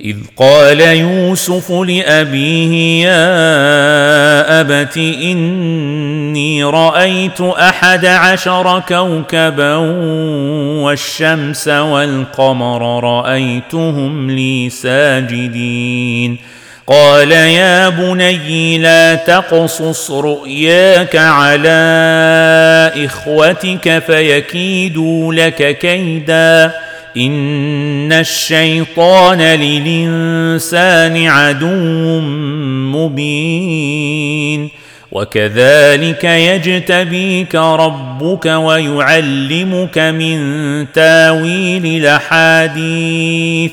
إذ قال يوسف لأبيه يا أبت إني رأيت أحد عشر كوكبا والشمس والقمر رأيتهم لي ساجدين. قال يا بني لا تقصص رؤياك على إخوتك فيكيدوا لك كيدا. ان الشيطان للانسان عدو مبين وكذلك يجتبيك ربك ويعلمك من تاويل الاحاديث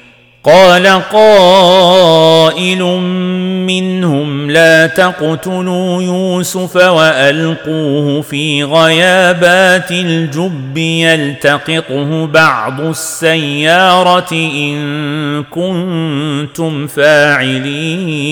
قال قائل منهم لا تقتلوا يوسف وألقوه في غيابات الجب يلتقطه بعض السيارة إن كنتم فاعلين.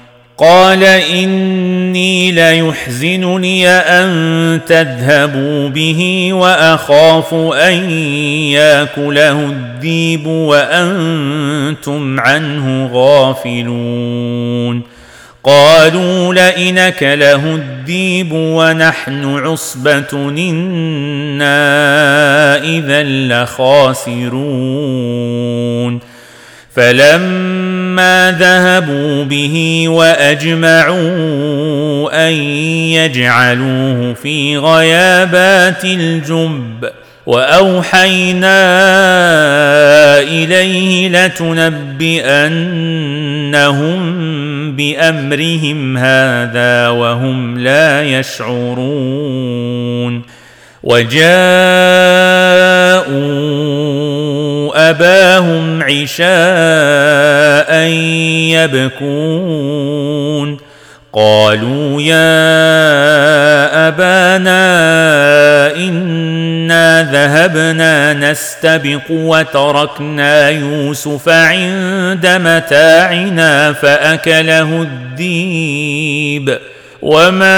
قال إني ليحزنني أن تذهبوا به وأخاف أن يأكله الذيب وأنتم عنه غافلون. قالوا لئن اكله الذيب ونحن عصبة إنا إذا لخاسرون. فلما ذهبوا به واجمعوا ان يجعلوه في غيابات الجب واوحينا اليه لتنبئنهم بامرهم هذا وهم لا يشعرون وجاءوا أباهم عشاء يبكون. قالوا يا أبانا إنا ذهبنا نستبق وتركنا يوسف عند متاعنا فأكله الذيب وما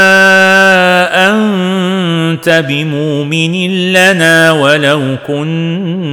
أنت بمؤمن لنا ولو كنا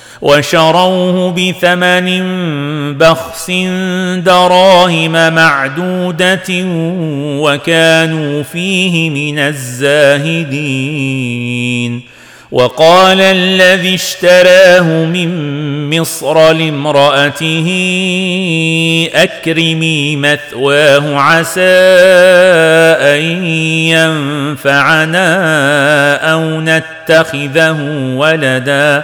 وشروه بثمن بخس دراهم معدودة وكانوا فيه من الزاهدين. وقال الذي اشتراه من مصر لامرأته أكرمي مثواه عسى أن ينفعنا أو نتخذه ولدا.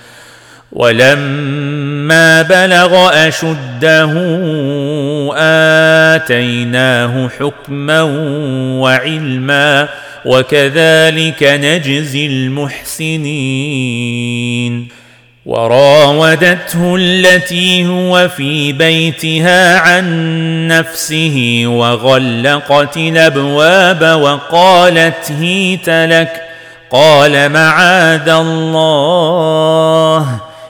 ولما بلغ أشده آتيناه حكما وعلما وكذلك نجزي المحسنين. وراودته التي هو في بيتها عن نفسه وغلقت الأبواب وقالت هيت لك قال معاذ الله.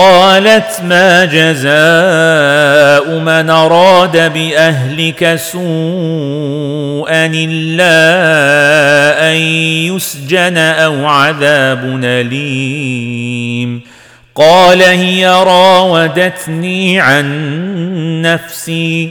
قالت ما جزاء من أراد بأهلك سوءا إلا أن يسجن أو عذاب أليم. قال هي راودتني عن نفسي.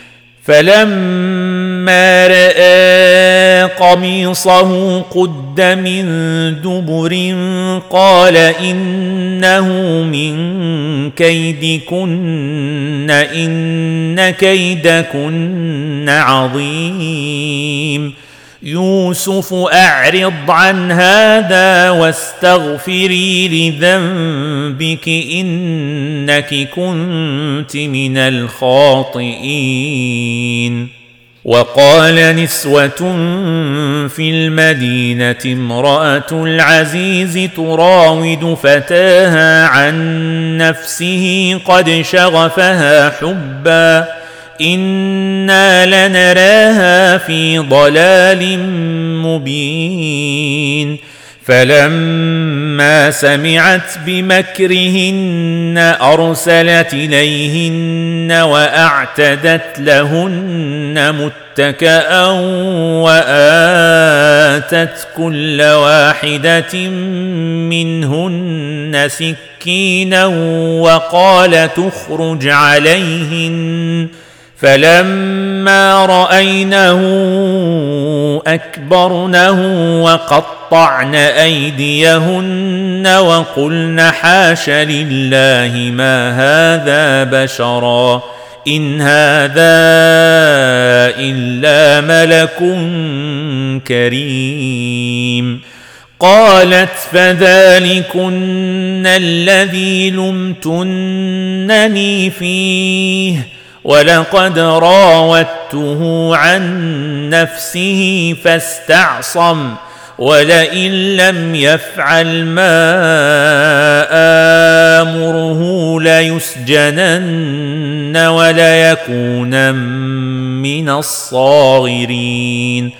فلما رأى قميصه قد من دبر قال إنه من كيدكن إن كيدكن عظيم. يوسف أعرض عن هذا واستغفري لذنبك إنك كنت من الخاطئين. وقال نسوة في المدينة امرأة العزيز تراود فتاها عن نفسه قد شغفها حبا أنا لنراها في ضلال مبين فلما سمعت بمكرهن ارسلت اليهن واعتدت لهن متكئا واتت كل واحدة منهن سكينا وقال تخرج عليهن فلما رأينه أكبرنه وقطعن أيديهن وقلن حاش لله ما هذا بشرا إن هذا إلا ملك كريم. قالت فذلكن الذي لمتنني فيه ولقد راودته عن نفسه فاستعصم ولئن لم يفعل ما آمره ليسجنن وليكون من الصاغرين.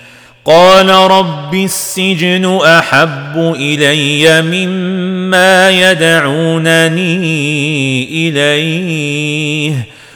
قال رب السجن أحب إلي مما يدعونني إليه.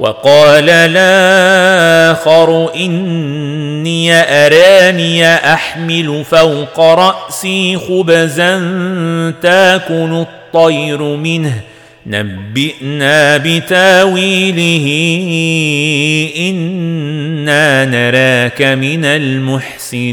وقال الآخر إني أراني أحمل فوق رأسي خبزا تاكل الطير منه. نبئنا بتاويله إنا نراك من المحسنين.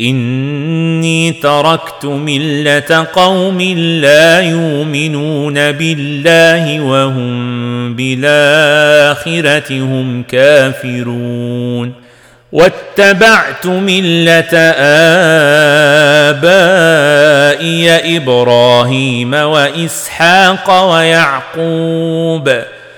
إني تركت ملة قوم لا يؤمنون بالله وهم بالآخرة هم كافرون. واتبعت ملة آبائي إبراهيم وإسحاق ويعقوب.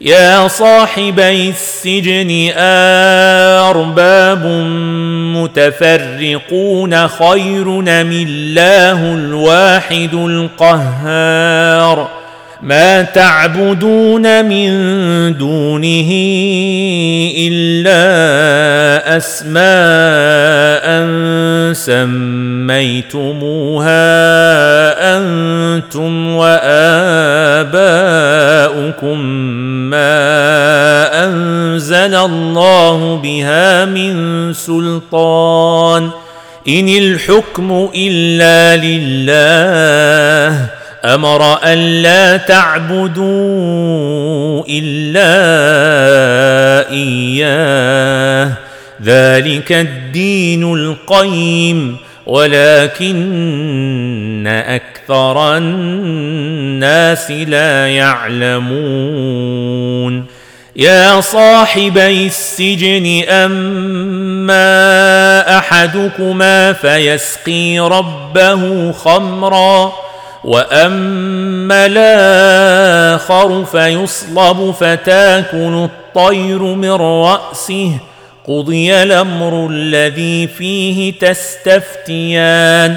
يا صاحبي السجن أرباب متفرقون خير من الله الواحد القهار ما تعبدون من دونه إلا أسماء سميتموها أنتم وآباؤكم ما انزل الله بها من سلطان ان الحكم الا لله أمر الا تعبدوا الا اياه ذلك الدين القيم ولكن أكثر الناس لا يعلمون. يا صاحبي السجن أما أحدكما فيسقي ربه خمرا وأما الآخر فيصلب فتاكل الطير من رأسه. قضي الأمر الذي فيه تستفتيان.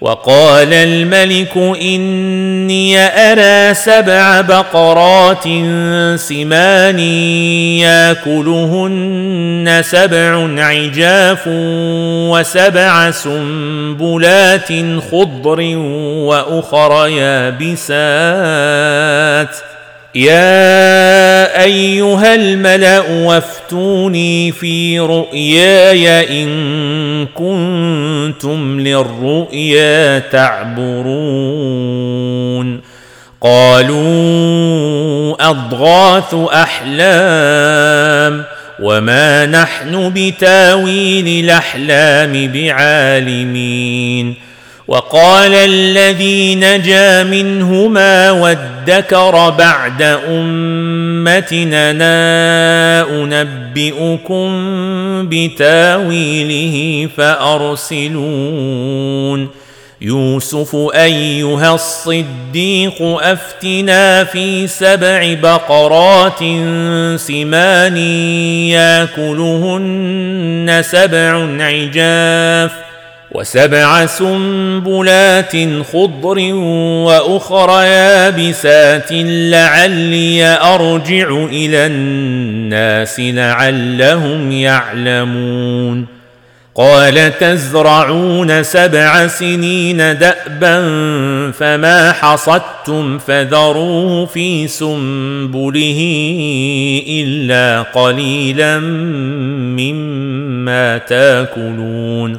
وقال الملك إني أرى سبع بقرات سمان يأكلهن سبع عجاف وسبع سنبلات خضر وأخر يابسات يا أيها الملأ وافتوني في رؤياي إن كنتم للرؤيا تعبرون. قالوا أضغاث أحلام وما نحن بتاويل الأحلام بعالمين. وقال الذي نجا منهما وادكر بعد أمتنا أنبئكم بتاويله فأرسلون. يوسف أيها الصديق أفتنا في سبع بقرات سمان ياكلهن سبع عجاف وسبع سنبلات خضر وأخر يابسات لعلي أرجع إلى الناس لعلهم يعلمون. قال تزرعون سبع سنين دأبا فما حصدتم فذروه في سنبله إلا قليلا مما تاكلون.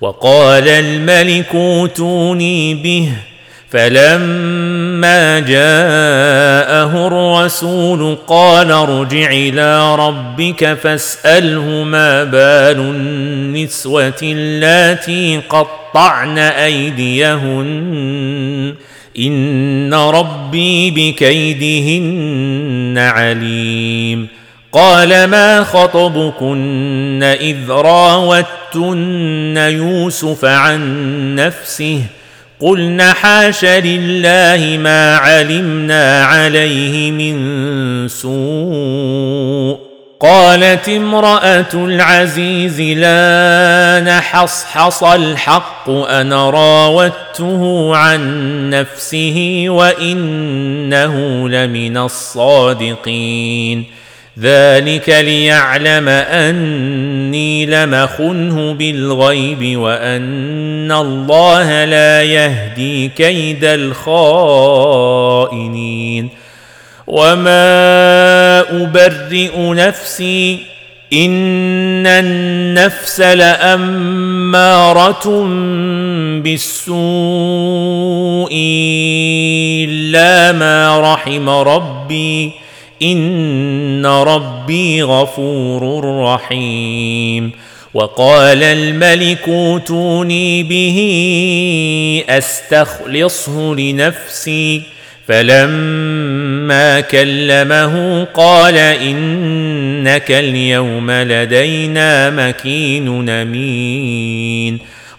وقال الملك أوتوني به. فلما جاءه الرسول قال ارجع إلى ربك فاسأله ما بال النسوة اللاتي قطعن أيديهن. إن ربي بكيدهن عليم. قال ما خطبكن إذ راوتن يوسف عن نفسه قلن حاش لله ما علمنا عليه من سوء قالت امرأة العزيز لا نحصحص الحق أنا راودته عن نفسه وإنه لمن الصادقين ذلك ليعلم اني لمخنه بالغيب وان الله لا يهدي كيد الخائنين وما ابرئ نفسي ان النفس لاماره بالسوء الا ما رحم ربي ان ربي غفور رحيم. وقال الملك اوتوني به استخلصه لنفسي. فلما كلمه قال انك اليوم لدينا مكين امين.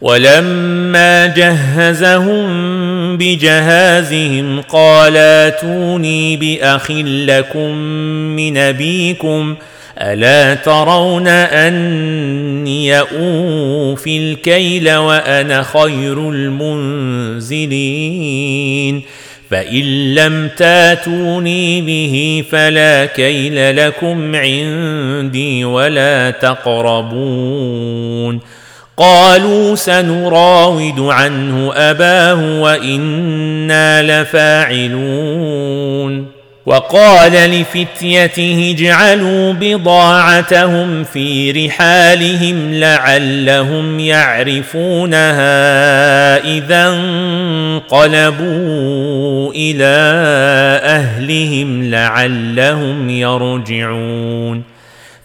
ولما جهزهم بجهازهم قال آتوني بأخ لكم من أبيكم ألا ترون أني اوفي الكيل وأنا خير المنزلين؟ فإن لم تاتوني به فلا كيل لكم عندي ولا تقربون. قالوا سنراود عنه أباه وإنا لفاعلون. وقال لفتيته اجعلوا بضاعتهم في رحالهم لعلهم يعرفونها إذا انقلبوا إلى أهلهم لعلهم يرجعون.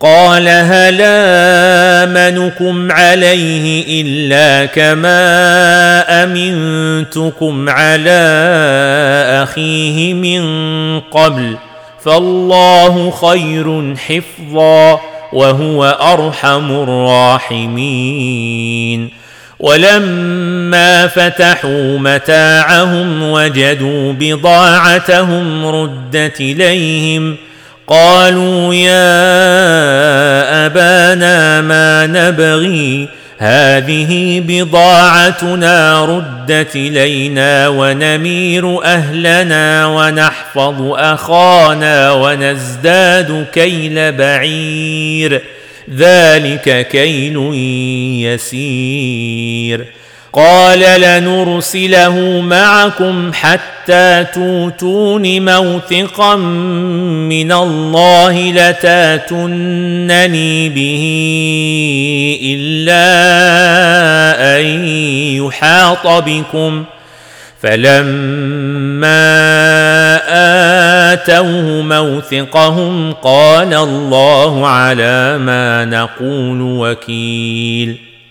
قال هل آمنكم عليه إلا كما أمنتكم على أخيه من قبل فالله خير حفظا وهو أرحم الراحمين ولما فتحوا متاعهم وجدوا بضاعتهم ردت إليهم قالوا يا أبانا ما نبغي هذه بضاعتنا ردت إلينا ونمير أهلنا ونحفظ أخانا ونزداد كيل بعير. ذلك كيل يسير. قال لنرسله معكم حتى توتون موثقا من الله لتاتونني به إلا أن يحاط بكم. فلما آتوه موثقهم قال الله على ما نقول وكيل.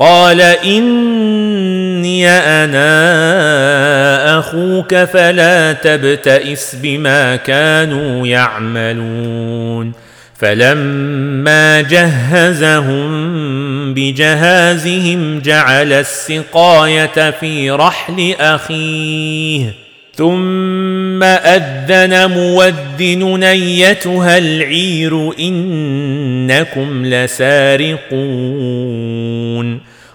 قال إني أنا أخوك فلا تبتئس بما كانوا يعملون. فلما جهزهم بجهازهم جعل السقاية في رحل أخيه ثم أذن مودن ايتها العير إنكم لسارقون.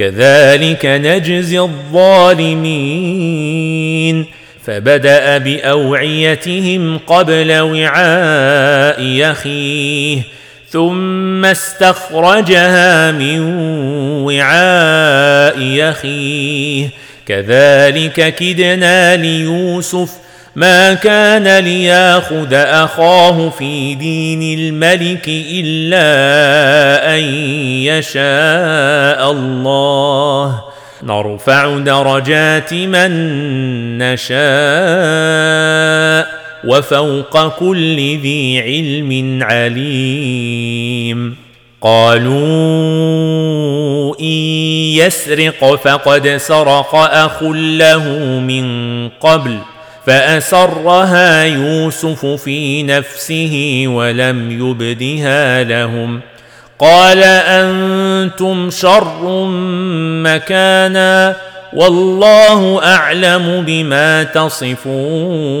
كذلك نجزي الظالمين. فبدأ بأوعيتهم قبل وعاء يخيه ثم استخرجها من وعاء يخيه. كذلك كدنا ليوسف ما كان لياخذ اخاه في دين الملك الا ان يشاء الله نرفع درجات من نشاء وفوق كل ذي علم عليم قالوا ان يسرق فقد سرق اخ له من قبل فأسرها يوسف في نفسه ولم يبدها لهم. قال أنتم شر مكانا والله أعلم بما تصفون.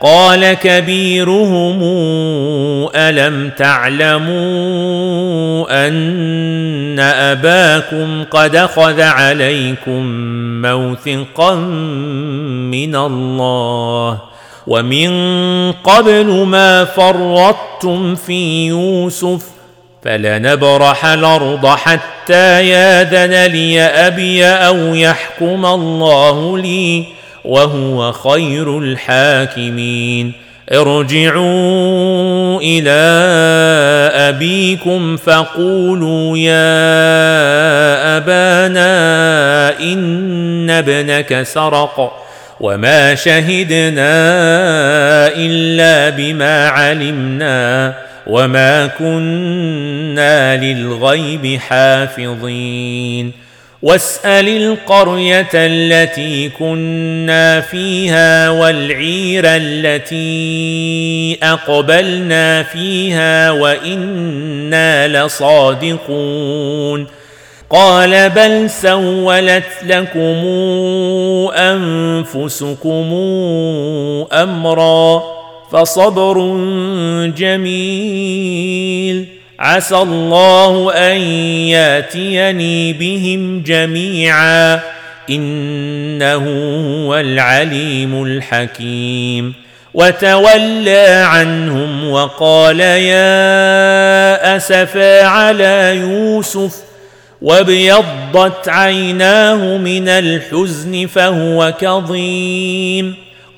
قال كبيرهم ألم تعلموا أن أباكم قد أخذ عليكم موثقا من الله ومن قبل ما فرطتم في يوسف فلنبرح الأرض حتى ياذن لي أبي أو يحكم الله لي وهو خير الحاكمين. ارجعوا إلى أبيكم فقولوا يا أبانا إن ابنك سرق وما شهدنا إلا بما علمنا وما كنا للغيب حافظين. واسأل القرية التي كنا فيها والعير التي أقبلنا فيها وإنا لصادقون. قال بل سولت لكم أنفسكم أمرا فصبر جميل. عسى الله أن ياتيني بهم جميعا. إنه هو العليم الحكيم. وتولى عنهم وقال يا اسفا على يوسف. وابيضت عيناه من الحزن فهو كظيم.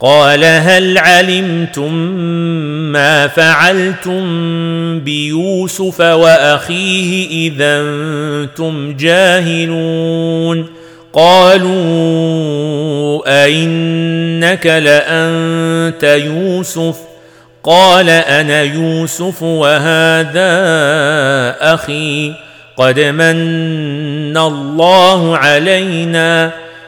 قال هل علمتم ما فعلتم بيوسف وأخيه اذا أنتم جاهلون؟ قالوا أئنك لأنت يوسف؟ قال أنا يوسف وهذا أخي قد من الله علينا.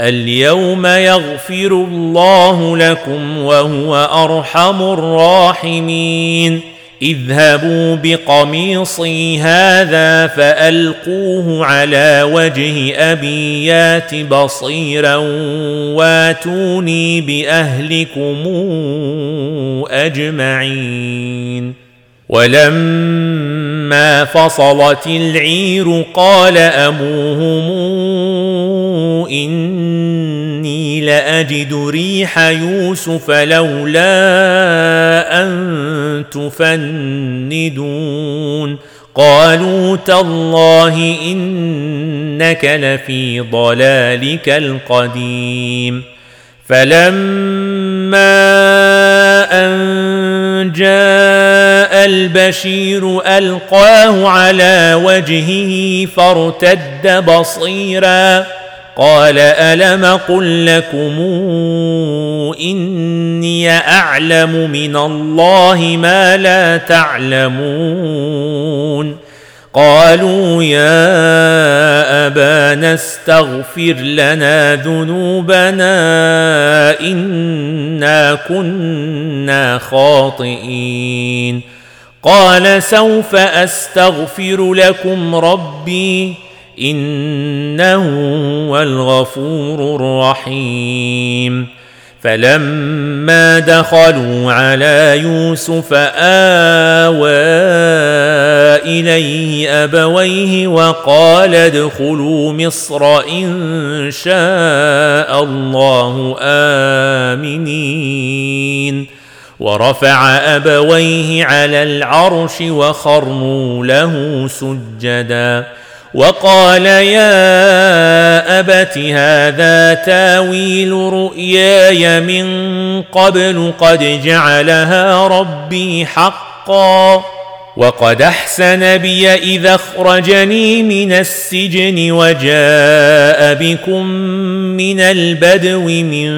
اليوم يغفر الله لكم وهو أرحم الراحمين. اذهبوا بقميصي هذا فألقوه على وجه ابي يات بصيرا واتوني بأهلكم أجمعين. ولما فصلت العير قال أبوهم اني لاجد ريح يوسف لولا ان تفندون قالوا تالله انك لفي ضلالك القديم فلما ان جاء البشير القاه على وجهه فارتد بصيرا قال ألم قل لكم إني أعلم من الله ما لا تعلمون قالوا يا أبانا استغفر لنا ذنوبنا إنا كنا خاطئين قال سوف أستغفر لكم ربي إنه هو الغفور الرحيم. فلما دخلوا على يوسف آوى إليه أبويه وقال ادخلوا مصر إن شاء الله آمنين. ورفع أبويه على العرش وخروا له سجدا. وقال يا أبت هذا تاويل رؤياي من قبل قد جعلها ربي حقا وقد أحسن بي إذا اخرجني من السجن وجاء بكم من البدو من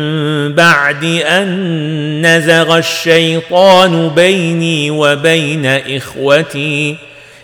بعد أن نزغ الشيطان بيني وبين إخوتي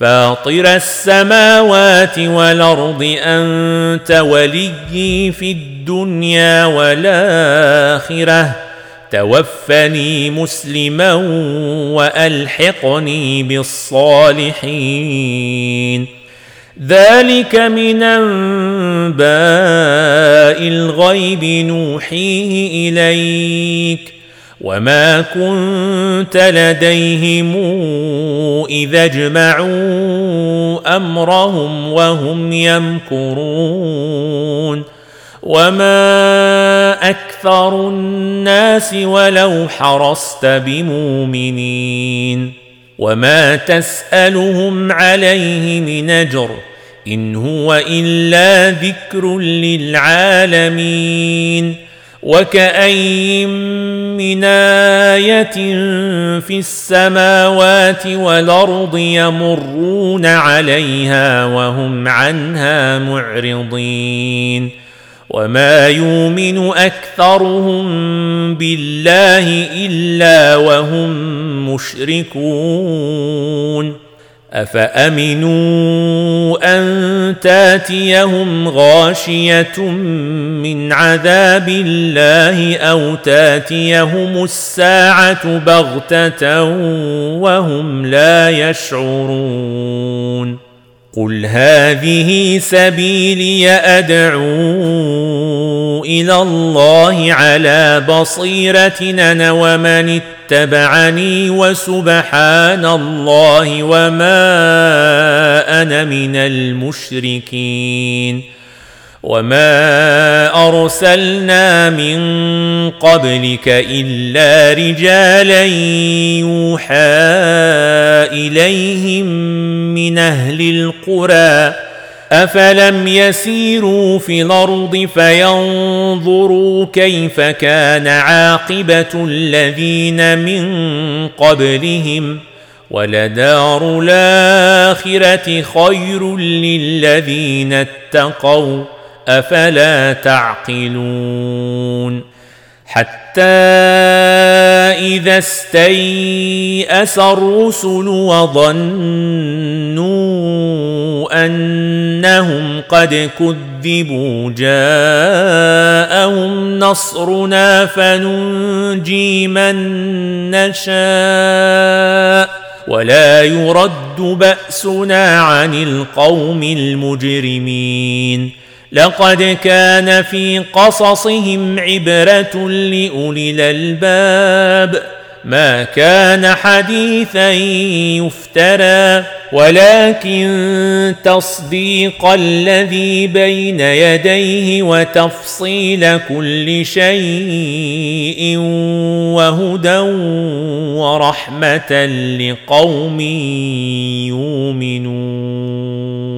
فاطر السماوات والأرض أنت وليي في الدنيا والآخرة. توفني مسلما وألحقني بالصالحين. ذلك من أنباء الغيب نوحيه إليك. وما كنت لديهم اذا اجمعوا امرهم وهم يمكرون وما أكثر الناس ولو حرصت بمؤمنين وما تسالهم عليه من اجر ان هو الا ذكر للعالمين وكأين من آية في السماوات والأرض يمرون عليها وهم عنها معرضين وما يؤمن أكثرهم بالله إلا وهم مشركون أفأمنوا أن تاتيهم غاشية من عذاب الله أو تاتيهم الساعة بغتة وهم لا يشعرون قل هذه سبيلي أدعو إلى الله على بصيرة أنا ومن اتبعني وسبحان الله وما أنا من المشركين وما أرسلنا من قبلك إلا رجالا يوحى إليهم من أهل القرى افلم يسيروا في الأرض فينظروا كيف كان عاقبه الذين من قبلهم ولدار الاخره خير للذين اتقوا افلا تعقلون حتى اذا استيأس الرسل وظنوا انهم قد كذبوا جاءهم نصرنا فننجي من نشاء ولا يرد باسنا عن القوم المجرمين لقد كان في قصصهم عبرة لأولي الألباب. ما كان حديثا يفترى ولكن تصديق الذي بين يديه وتفصيل كل شيء وهدى ورحمة لقوم يؤمنون.